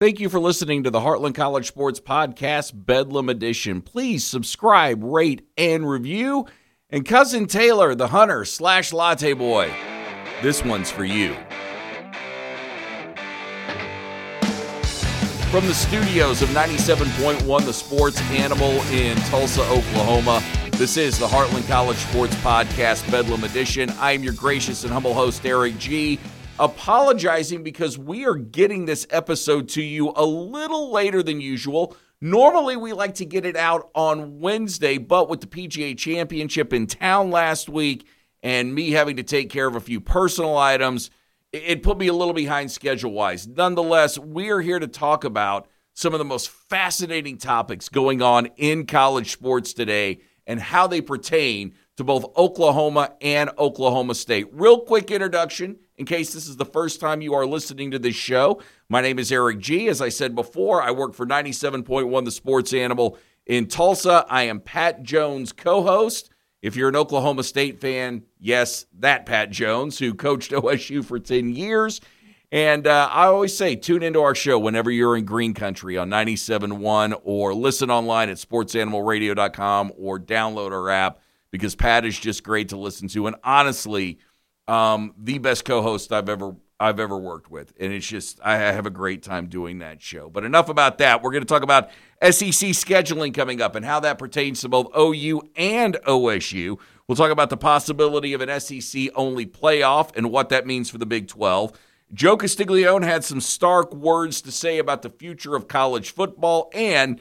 Thank you for listening to the Heartland College Sports Podcast, Bedlam Edition. Please subscribe, rate, and review. And Cousin Taylor, the hunter slash latte boy, this one's for you. From the studios of 97.1 The Sports Animal in Tulsa, Oklahoma, this is the Heartland College Sports Podcast, Bedlam Edition. I am your gracious and humble host, Erik Gee apologizing because we are getting this episode to you a little later than usual. Normally, we like to get it out on Wednesday, but with the PGA Championship in town last week and me having to take care of a few personal items, it put me a little behind schedule wise. Nonetheless, we are here to talk about some of the most fascinating topics going on in college sports today and how they pertain to both Oklahoma and Oklahoma State. Real quick introduction in case this is the first time you are listening to this show. My name is Erik Gee. As I said before, I work for 97.1 The Sports Animal in Tulsa. I am Pat Jones' co host. If you're an Oklahoma State fan, yes, that Pat Jones, who coached OSU for 10 years. And uh, I always say, tune into our show whenever you're in Green Country on 97.1 or listen online at sportsanimalradio.com or download our app because Pat is just great to listen to. And honestly, um, the best co-host I've ever I've ever worked with, and it's just I have a great time doing that show. But enough about that. We're going to talk about SEC scheduling coming up and how that pertains to both OU and OSU. We'll talk about the possibility of an SEC only playoff and what that means for the Big 12. Joe Castiglione had some stark words to say about the future of college football and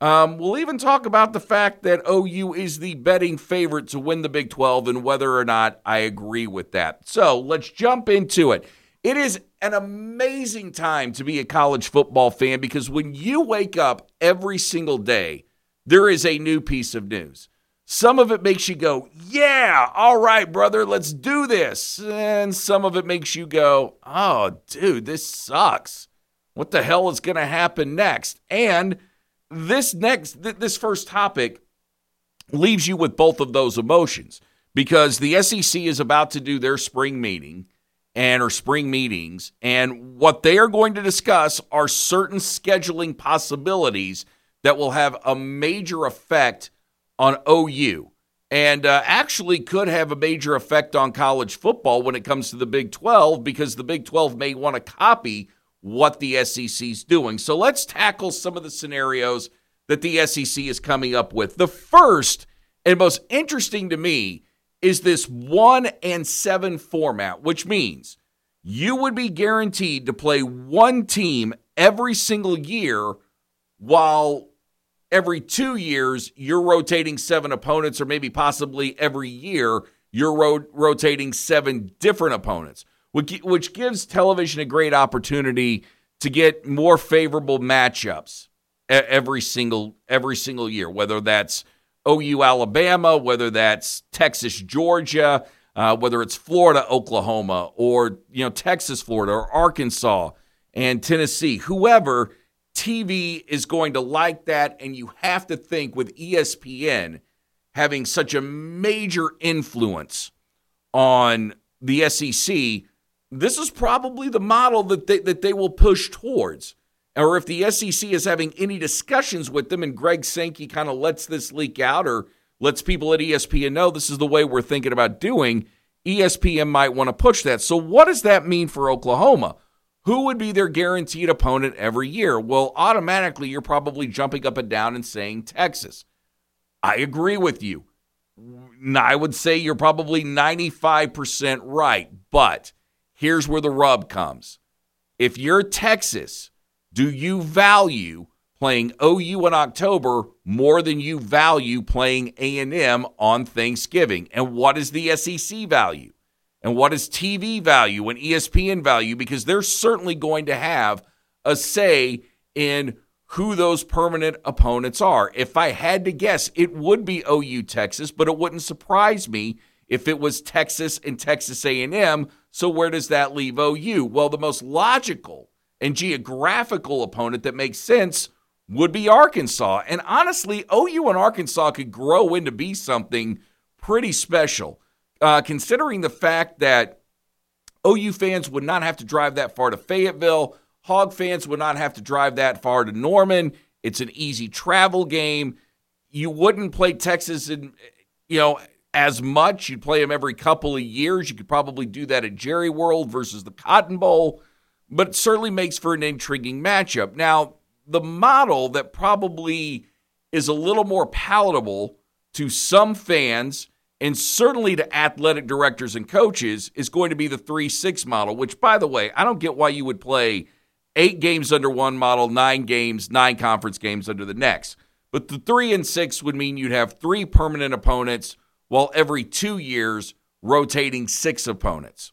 um, we'll even talk about the fact that OU is the betting favorite to win the Big 12 and whether or not I agree with that. So let's jump into it. It is an amazing time to be a college football fan because when you wake up every single day, there is a new piece of news. Some of it makes you go, Yeah, all right, brother, let's do this. And some of it makes you go, Oh, dude, this sucks. What the hell is going to happen next? And this next th- this first topic leaves you with both of those emotions because the SEC is about to do their spring meeting and or spring meetings and what they are going to discuss are certain scheduling possibilities that will have a major effect on OU and uh, actually could have a major effect on college football when it comes to the Big 12 because the Big 12 may want to copy what the SEC is doing. So let's tackle some of the scenarios that the SEC is coming up with. The first and most interesting to me is this one and seven format, which means you would be guaranteed to play one team every single year while every two years you're rotating seven opponents, or maybe possibly every year you're ro- rotating seven different opponents which, gives television a great opportunity to get more favorable matchups every single every single year, whether that's OU Alabama, whether that's Texas Georgia, uh, whether it's Florida Oklahoma, or you know Texas Florida or Arkansas and Tennessee, whoever. TV is going to like that, and you have to think with ESPN having such a major influence on the SEC this is probably the model that they, that they will push towards. Or if the SEC is having any discussions with them and Greg Sankey kind of lets this leak out or lets people at ESPN know this is the way we're thinking about doing, ESPN might want to push that. So, what does that mean for Oklahoma? Who would be their guaranteed opponent every year? Well, automatically, you're probably jumping up and down and saying Texas. I agree with you. I would say you're probably 95% right, but here's where the rub comes. If you're Texas, do you value playing OU in October more than you value playing A&M on Thanksgiving? And what is the SEC value? And what is TV value and ESPN value? Because they're certainly going to have a say in who those permanent opponents are. If I had to guess, it would be OU Texas, but it wouldn't surprise me if it was Texas and Texas A&M so where does that leave OU? Well, the most logical and geographical opponent that makes sense would be Arkansas. And honestly, OU and Arkansas could grow into be something pretty special, uh, considering the fact that OU fans would not have to drive that far to Fayetteville. Hog fans would not have to drive that far to Norman. It's an easy travel game. You wouldn't play Texas in, you know, as much. You'd play them every couple of years. You could probably do that at Jerry World versus the Cotton Bowl, but it certainly makes for an intriguing matchup. Now, the model that probably is a little more palatable to some fans and certainly to athletic directors and coaches is going to be the 3 6 model, which, by the way, I don't get why you would play eight games under one model, nine games, nine conference games under the next. But the three and six would mean you'd have three permanent opponents, while every two years rotating six opponents.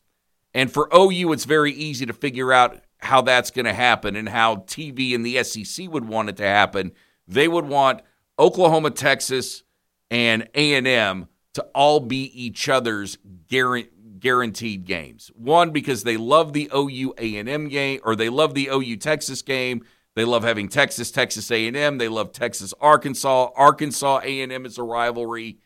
And for OU, it's very easy to figure out how that's going to happen and how TV and the SEC would want it to happen. They would want Oklahoma, Texas, and A&M to all be each other's guaranteed games. One because they love the OU A&M game or they love the OU Texas game. They love having Texas Texas A&M. They love Texas Arkansas. Arkansas A&M is a rivalry.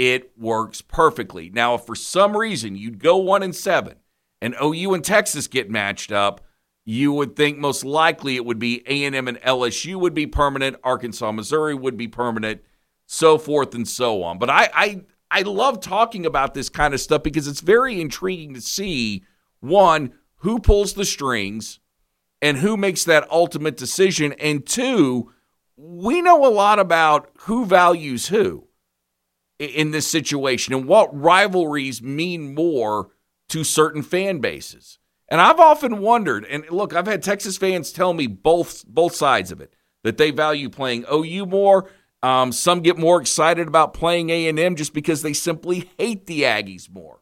It works perfectly. Now, if for some reason you'd go 1 and 7 and OU and Texas get matched up, you would think most likely it would be A&M and LSU would be permanent, Arkansas Missouri would be permanent, so forth and so on. But I, I I love talking about this kind of stuff because it's very intriguing to see one, who pulls the strings and who makes that ultimate decision. And two, we know a lot about who values who in this situation and what rivalries mean more to certain fan bases. And I've often wondered, and look, I've had Texas fans tell me both both sides of it that they value playing OU more um, some get more excited about playing A&M just because they simply hate the Aggies more.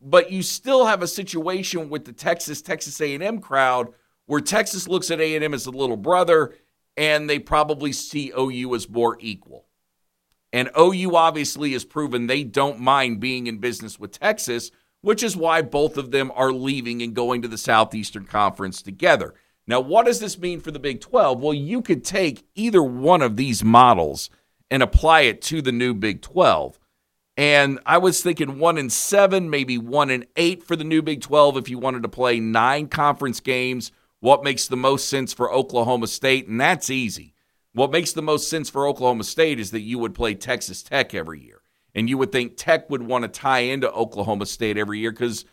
But you still have a situation with the Texas Texas A&M crowd where Texas looks at A&M as a little brother and they probably see OU as more equal. And OU obviously has proven they don't mind being in business with Texas, which is why both of them are leaving and going to the Southeastern Conference together. Now, what does this mean for the Big 12? Well, you could take either one of these models and apply it to the new Big 12. And I was thinking one and seven, maybe one and eight for the new Big 12 if you wanted to play nine conference games. What makes the most sense for Oklahoma State? And that's easy. What makes the most sense for Oklahoma State is that you would play Texas Tech every year. And you would think Tech would want to tie into Oklahoma State every year because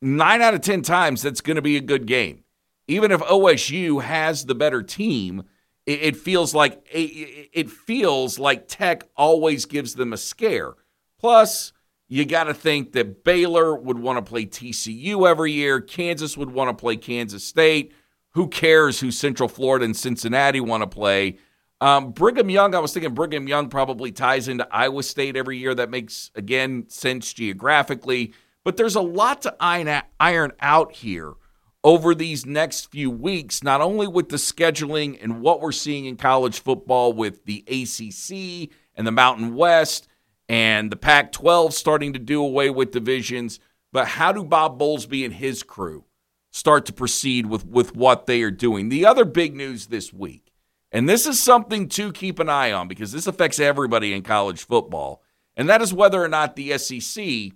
nine out of 10 times that's going to be a good game even if OSU has the better team, it, feels like it feels like Tech always gives them a scare. Plus, you got to think that Baylor would want to play TCU every year. Kansas would want to play Kansas State. Who cares who Central Florida and Cincinnati want to play? Um, Brigham Young, I was thinking Brigham Young probably ties into Iowa State every year. That makes, again, sense geographically. But there's a lot to iron out here over these next few weeks, not only with the scheduling and what we're seeing in college football with the ACC and the Mountain West and the Pac 12 starting to do away with divisions, but how do Bob Bowlesby and his crew start to proceed with, with what they are doing? The other big news this week, and this is something to keep an eye on because this affects everybody in college football, and that is whether or not the SEC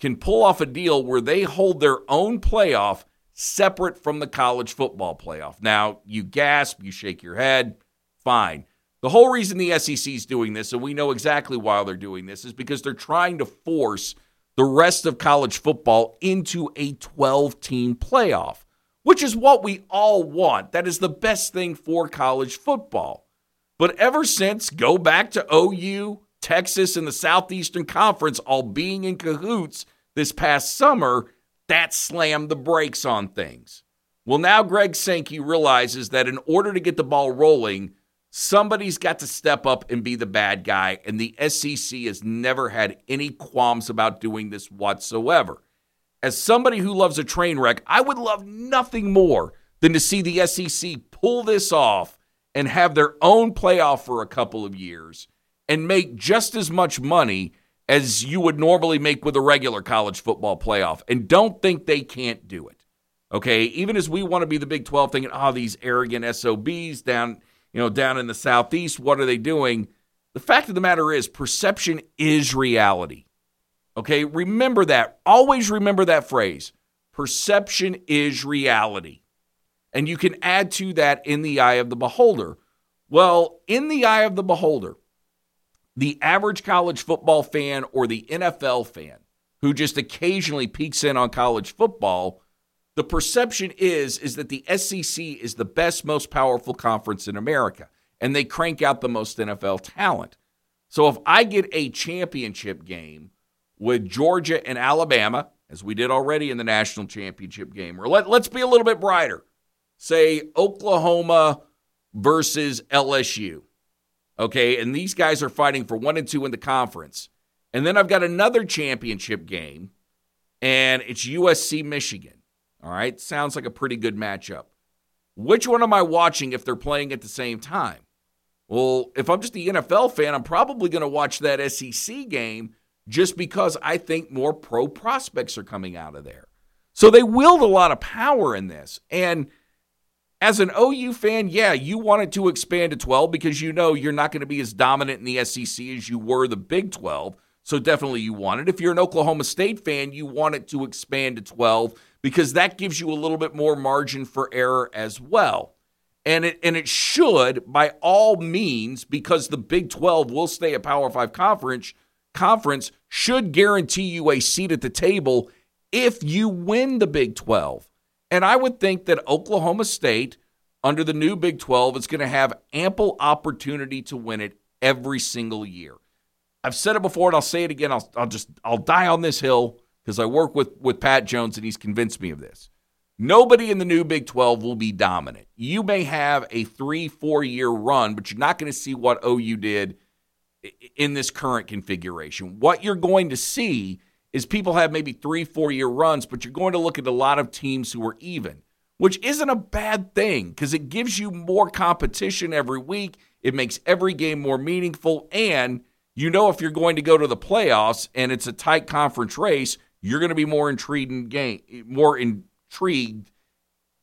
can pull off a deal where they hold their own playoff separate from the college football playoff. Now, you gasp, you shake your head, fine. The whole reason the SEC is doing this, and we know exactly why they're doing this, is because they're trying to force the rest of college football into a 12 team playoff, which is what we all want. That is the best thing for college football. But ever since, go back to OU, Texas, and the Southeastern Conference all being in cahoots this past summer, that slammed the brakes on things. Well, now Greg Sankey realizes that in order to get the ball rolling, somebody's got to step up and be the bad guy, and the SEC has never had any qualms about doing this whatsoever. As somebody who loves a train wreck, I would love nothing more than to see the SEC pull this off and have their own playoff for a couple of years and make just as much money as you would normally make with a regular college football playoff. And don't think they can't do it. Okay, even as we want to be the Big 12 thinking, oh, these arrogant SOBs down, you know, down in the southeast, what are they doing? The fact of the matter is perception is reality. Okay, remember that. Always remember that phrase. Perception is reality. And you can add to that in the eye of the beholder. Well, in the eye of the beholder, the average college football fan or the NFL fan who just occasionally peeks in on college football, the perception is is that the SEC is the best most powerful conference in America and they crank out the most NFL talent. So if I get a championship game with Georgia and Alabama, as we did already in the national championship game, or let, let's be a little bit brighter, say Oklahoma versus LSU. Okay, and these guys are fighting for one and two in the conference. And then I've got another championship game, and it's USC Michigan. All right, sounds like a pretty good matchup. Which one am I watching if they're playing at the same time? Well, if I'm just the NFL fan, I'm probably going to watch that SEC game just because I think more pro prospects are coming out of there. So they wield a lot of power in this. And as an OU fan, yeah, you wanted to expand to 12 because you know you're not going to be as dominant in the SEC as you were the Big 12. So definitely you want it. If you're an Oklahoma State fan, you want it to expand to 12 because that gives you a little bit more margin for error as well and it and it should by all means because the Big 12 will stay a Power 5 conference conference should guarantee you a seat at the table if you win the Big 12. And I would think that Oklahoma State under the new Big 12 is going to have ample opportunity to win it every single year. I've said it before and I'll say it again. I'll, I'll just I'll die on this hill because I work with with Pat Jones and he's convinced me of this. Nobody in the new Big 12 will be dominant. You may have a three, four year run, but you're not going to see what OU did in this current configuration. What you're going to see is people have maybe three, four year runs, but you're going to look at a lot of teams who are even, which isn't a bad thing because it gives you more competition every week. It makes every game more meaningful. And you know, if you're going to go to the playoffs and it's a tight conference race, you're going to be more intrigued in game, more intrigued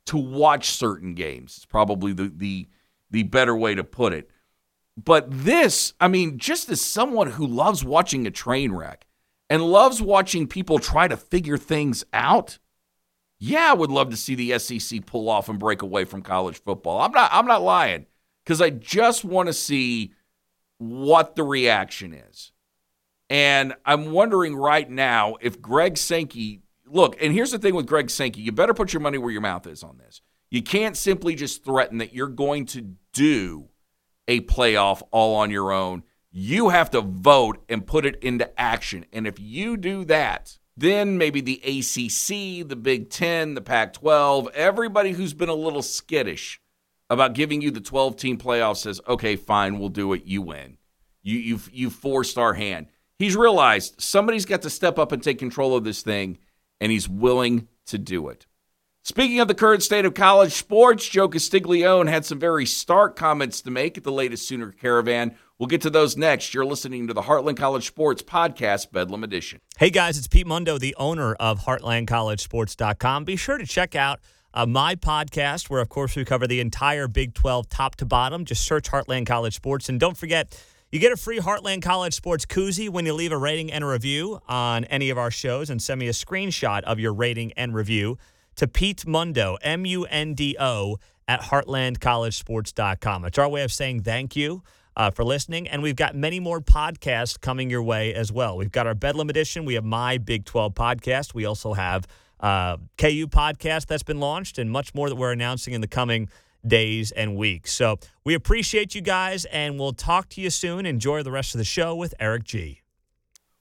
to watch certain games. It's probably the the the better way to put it. But this, I mean, just as someone who loves watching a train wreck and loves watching people try to figure things out, yeah, I would love to see the SEC pull off and break away from college football. I'm not I'm not lying because I just want to see what the reaction is. And I'm wondering right now if Greg Sankey look, and here's the thing with Greg Sankey you better put your money where your mouth is on this. You can't simply just threaten that you're going to do a playoff all on your own. You have to vote and put it into action. And if you do that, then maybe the ACC, the Big Ten, the Pac 12, everybody who's been a little skittish about giving you the 12 team playoff says, okay, fine, we'll do it. You win. You, you've, you forced our hand. He's realized somebody's got to step up and take control of this thing and he's willing to do it. Speaking of the current state of college sports, Joe Castiglione had some very stark comments to make at the latest Sooner Caravan. We'll get to those next. You're listening to the Heartland College Sports Podcast, Bedlam Edition. Hey guys, it's Pete Mundo, the owner of HeartlandCollegeSports.com. Be sure to check out uh, my podcast, where of course we cover the entire Big 12 top to bottom. Just search Heartland College Sports. And don't forget, you get a free Heartland College Sports koozie when you leave a rating and a review on any of our shows and send me a screenshot of your rating and review to Pete Mundo, M U N D O, at heartlandcollegesports.com. It's our way of saying thank you. Uh, for listening. And we've got many more podcasts coming your way as well. We've got our Bedlam edition. We have my Big 12 podcast. We also have uh, KU podcast that's been launched and much more that we're announcing in the coming days and weeks. So we appreciate you guys, and we'll talk to you soon. Enjoy the rest of the show with Erik Gee.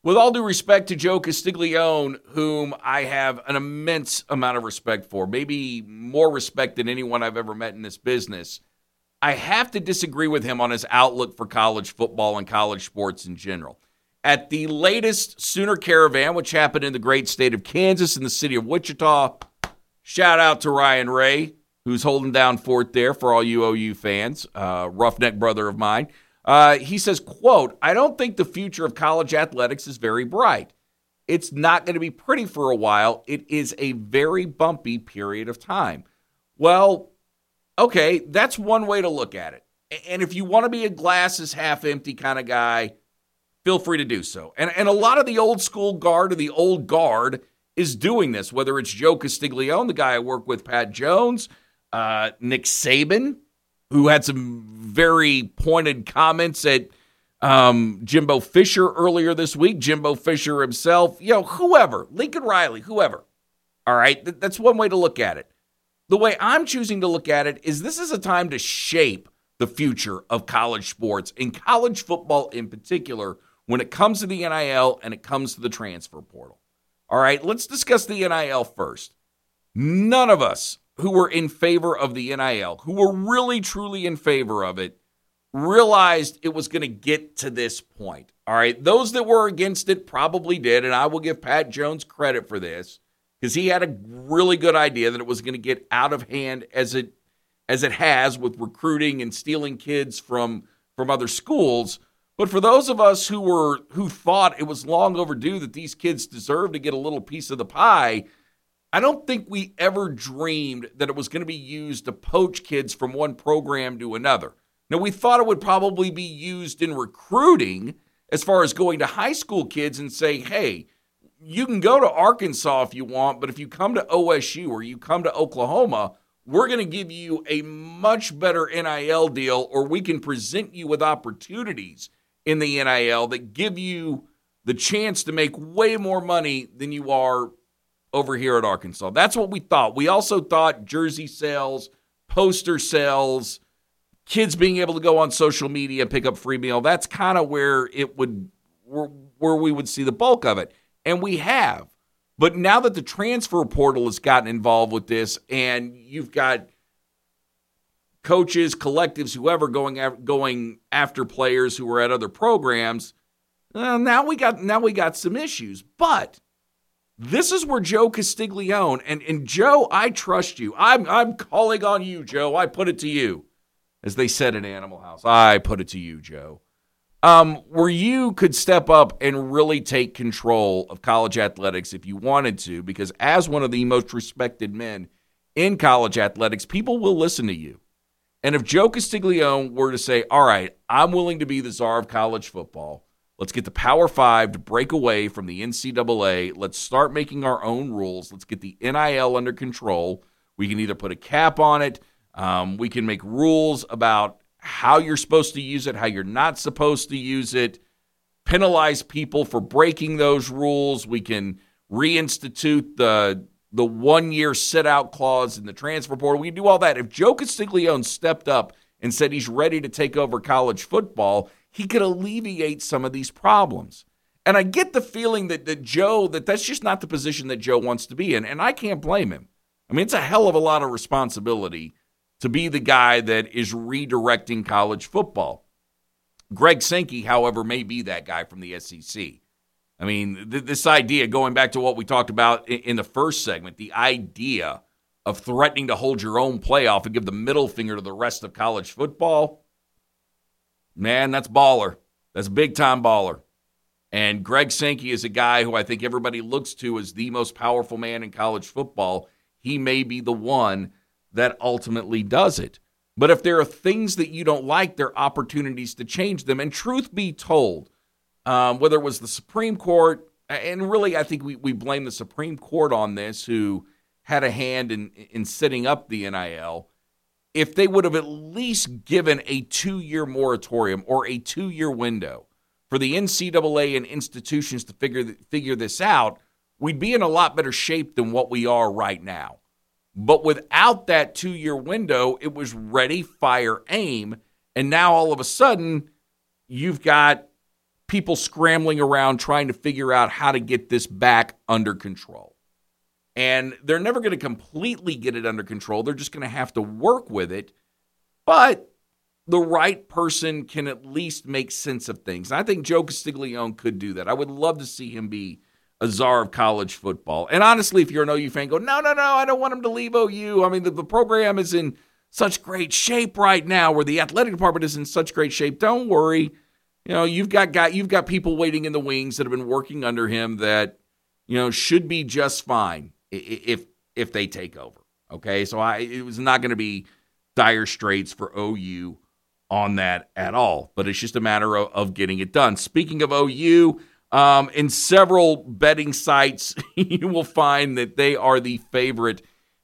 With all due respect to Joe Castiglione, whom I have an immense amount of respect for, maybe more respect than anyone I've ever met in this business, I have to disagree with him on his outlook for college football and college sports in general. At the latest Sooner Caravan, which happened in the great state of Kansas in the city of Wichita, shout out to Ryan Ray, who's holding down fort there for all you OU fans, uh, roughneck brother of mine. Uh, he says, quote, I don't think the future of college athletics is very bright. It's not going to be pretty for a while. It is a very bumpy period of time. Well, okay, that's one way to look at it. And if you want to be a glasses half empty kind of guy, feel free to do so. And, and a lot of the old school guard or the old guard is doing this, whether it's Joe Castiglione, the guy I work with, Pat Jones, uh, Nick Saban, who had some very pointed comments at um, Jimbo Fisher earlier this week. Jimbo Fisher himself, you know, whoever, Lincoln Riley, whoever. All right, that's one way to look at it. The way I'm choosing to look at it is this is a time to shape the future of college sports and college football in particular when it comes to the NIL and it comes to the transfer portal. All right, let's discuss the NIL first. None of us who were in favor of the NIL, who were really truly in favor of it, realized it was going to get to this point. All right, those that were against it probably did, and I will give Pat Jones credit for this because he had a really good idea that it was going to get out of hand as it as it has with recruiting and stealing kids from from other schools. But for those of us who were who thought it was long overdue that these kids deserved to get a little piece of the pie, I don't think we ever dreamed that it was going to be used to poach kids from one program to another. Now we thought it would probably be used in recruiting as far as going to high school kids and say, "Hey, you can go to Arkansas if you want, but if you come to OSU or you come to Oklahoma, we're going to give you a much better NIL deal, or we can present you with opportunities in the NIL that give you the chance to make way more money than you are over here at Arkansas. That's what we thought. We also thought jersey sales, poster sales, kids being able to go on social media and pick up free meal. That's kind of where it would where, we would see the bulk of it. And we have. But now that the transfer portal has gotten involved with this and you've got coaches, collectives, whoever going going after players who were at other programs. Uh, now we got now we got some issues, but this is where Joe Castiglione and and Joe, I trust you. I'm I'm calling on you, Joe. I put it to you, as they said in Animal House. I put it to you, Joe. Um, where you could step up and really take control of college athletics if you wanted to, because as one of the most respected men in college athletics, people will listen to you. And if Joe Castiglione were to say, all right, I'm willing to be the czar of college football, let's get the Power Five to break away from the NCAA. Let's start making our own rules. Let's get the NIL under control. We can either put a cap on it, um, we can make rules about how you're supposed to use it, how you're not supposed to use it, penalize people for breaking those rules. We can reinstitute the the one year sit out clause in the transfer portal. We can do all that. If Joe Castiglione stepped up and said he's ready to take over college football, he could alleviate some of these problems. And I get the feeling that, that Joe, that that's just not the position that Joe wants to be in. And I can't blame him. I mean, it's a hell of a lot of responsibility to be the guy that is redirecting college football. Greg Sankey, however, may be that guy from the SEC. I mean, th- this idea, going back to what we talked about in, in the first segment, the idea of threatening to hold your own playoff and give the middle finger to the rest of college football, man, that's baller. That's big time baller. And Greg Sankey is a guy who I think everybody looks to as the most powerful man in college football. He may be the one that ultimately does it. But if there are things that you don't like, there are opportunities to change them. And truth be told, um, whether it was the Supreme Court, and really, I think we, we blame the Supreme Court on this, who had a hand in, in setting up the NIL. If they would have at least given a two year moratorium or a two year window for the NCAA and institutions to figure, figure this out, we'd be in a lot better shape than what we are right now. But without that two year window, it was ready, fire, aim. And now all of a sudden, you've got people scrambling around trying to figure out how to get this back under control. And they're never going to completely get it under control. They're just going to have to work with it. But the right person can at least make sense of things. And I think Joe Castiglione could do that. I would love to see him be a czar of college football. And honestly, if you're an OU fan, go, no, no, no, I don't want him to leave OU. I mean, the, the program is in such great shape right now where the athletic department is in such great shape. Don't worry. You know, you've got, got you've got people waiting in the wings that have been working under him that, you know, should be just fine if if they take over. Okay. So I it was not going to be dire straits for OU on that at all. But it's just a matter of, of getting it done. Speaking of OU, um, in several betting sites, you will find that they are the favorite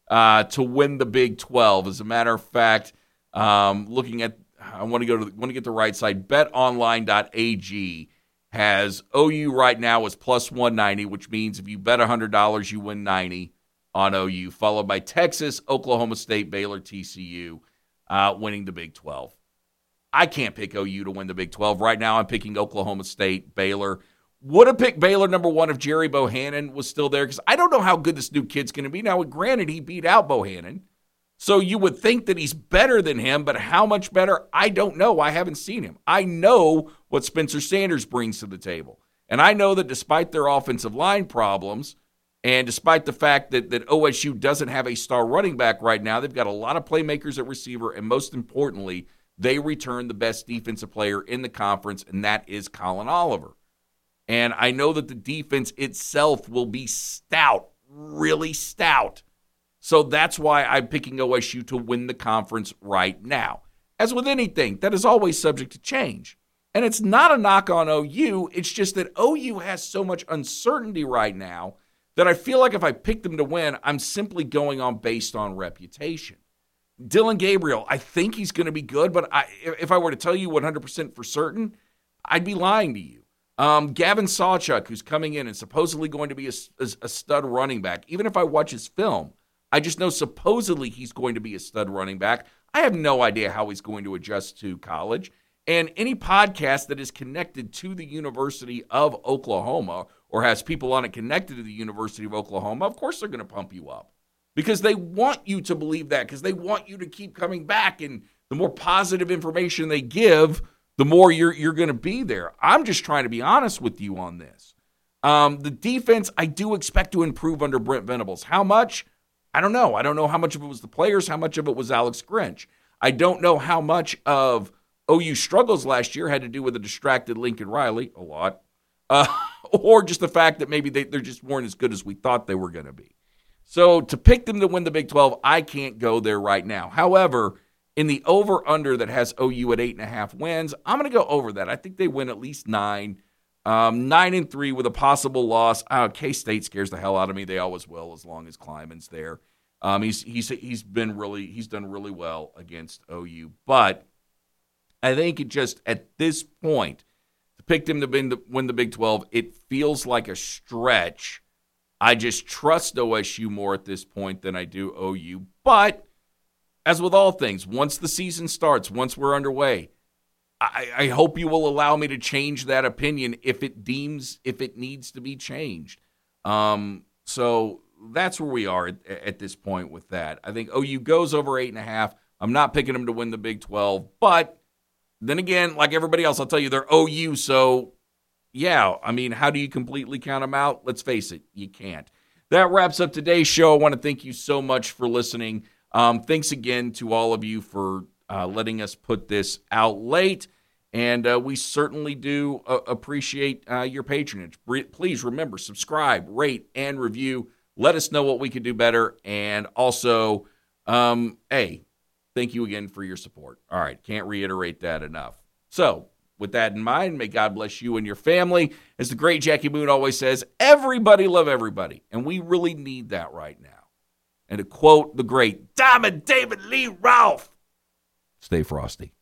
uh, to win the Big 12. As a matter of fact, um, looking at, I want to go to, want to get the right side. BetOnline.ag has OU right now is plus 190, which means if you bet $100, you win 90 on OU, followed by Texas, Oklahoma State, Baylor, TCU, uh, winning the Big 12. I can't pick OU to win the Big 12. Right now, I'm picking Oklahoma State, Baylor. Would have picked Baylor number one if Gerry Bohanon was still there because I don't know how good this new kid's going to be. Now, granted, he beat out Bohanon. So you would think that he's better than him, but how much better? I don't know. I haven't seen him. I know what Spencer Sanders brings to the table. And I know that despite their offensive line problems, and despite the fact that, that OSU doesn't have a star running back right now, they've got a lot of playmakers at receiver, and most importantly, they return the best defensive player in the conference, and that is Collin Oliver. And I know that the defense itself will be stout, really stout. So that's why I'm picking OSU to win the conference right now. As with anything, that is always subject to change. And it's not a knock on OU, it's just that OU has so much uncertainty right now that I feel like if I pick them to win, I'm simply going on based on reputation. Dillon Gabriel, I think he's going to be good, but I, if I were to tell you 100% for certain, I'd be lying to you. Um, Gavin Sawchuk, who's coming in and supposedly going to be a, a, a stud running back, even if I watch his film, I just know supposedly he's going to be a stud running back. I have no idea how he's going to adjust to college. And any podcast that is connected to the University of Oklahoma or has people on it connected to the University of Oklahoma, of course they're going to pump you up because they want you to believe that because they want you to keep coming back. And the more positive information they give, the more you're you're going to be there. I'm just trying to be honest with you on this. Um, the defense, I do expect to improve under Brent Venables. How much? I don't know. I don't know how much of it was the players, how much of it was Alex Grinch. I don't know how much of OU struggles last year had to do with a distracted Lincoln Riley, a lot, uh, or just the fact that maybe they, they just weren't as good as we thought they were going to be. So to pick them to win the Big 12, I can't go there right now. However, in the over under that has OU at eight and a half wins, I'm going to go over that. I think they win at least nine. Um, nine and three with a possible loss. Uh, K State scares the hell out of me. They always will, as long as Klieman's there. Um, he's he's he's been really he's done really well against OU, but I think it just at this point to pick him to win the, win the Big Twelve, it feels like a stretch. I just trust OSU more at this point than I do OU. But as with all things, once the season starts, once we're underway, I, I, hope you will allow me to change that opinion if it deems if it needs to be changed. Um, so that's where we are at, at, this point with that. I think OU goes over eight and a half. I'm not picking them to win the Big 12, but then again, like everybody else, I'll tell you they're OU. So yeah, I mean, how do you completely count them out? Let's face it, you can't. That wraps up today's show. I want to thank you so much for listening. Um, thanks again to all of you for uh, letting us put this out late. And uh, we certainly do uh, appreciate uh, your patronage. Please remember, subscribe, rate, and review. Let us know what we can do better. And also, um, hey, thank you again for your support. All right, can't reiterate that enough. So, with that in mind, may God bless you and your family. As the great Jackie Moon always says, everybody love everybody. And we really need that right now. And to quote the great Diamond David Lee Roth, stay frosty.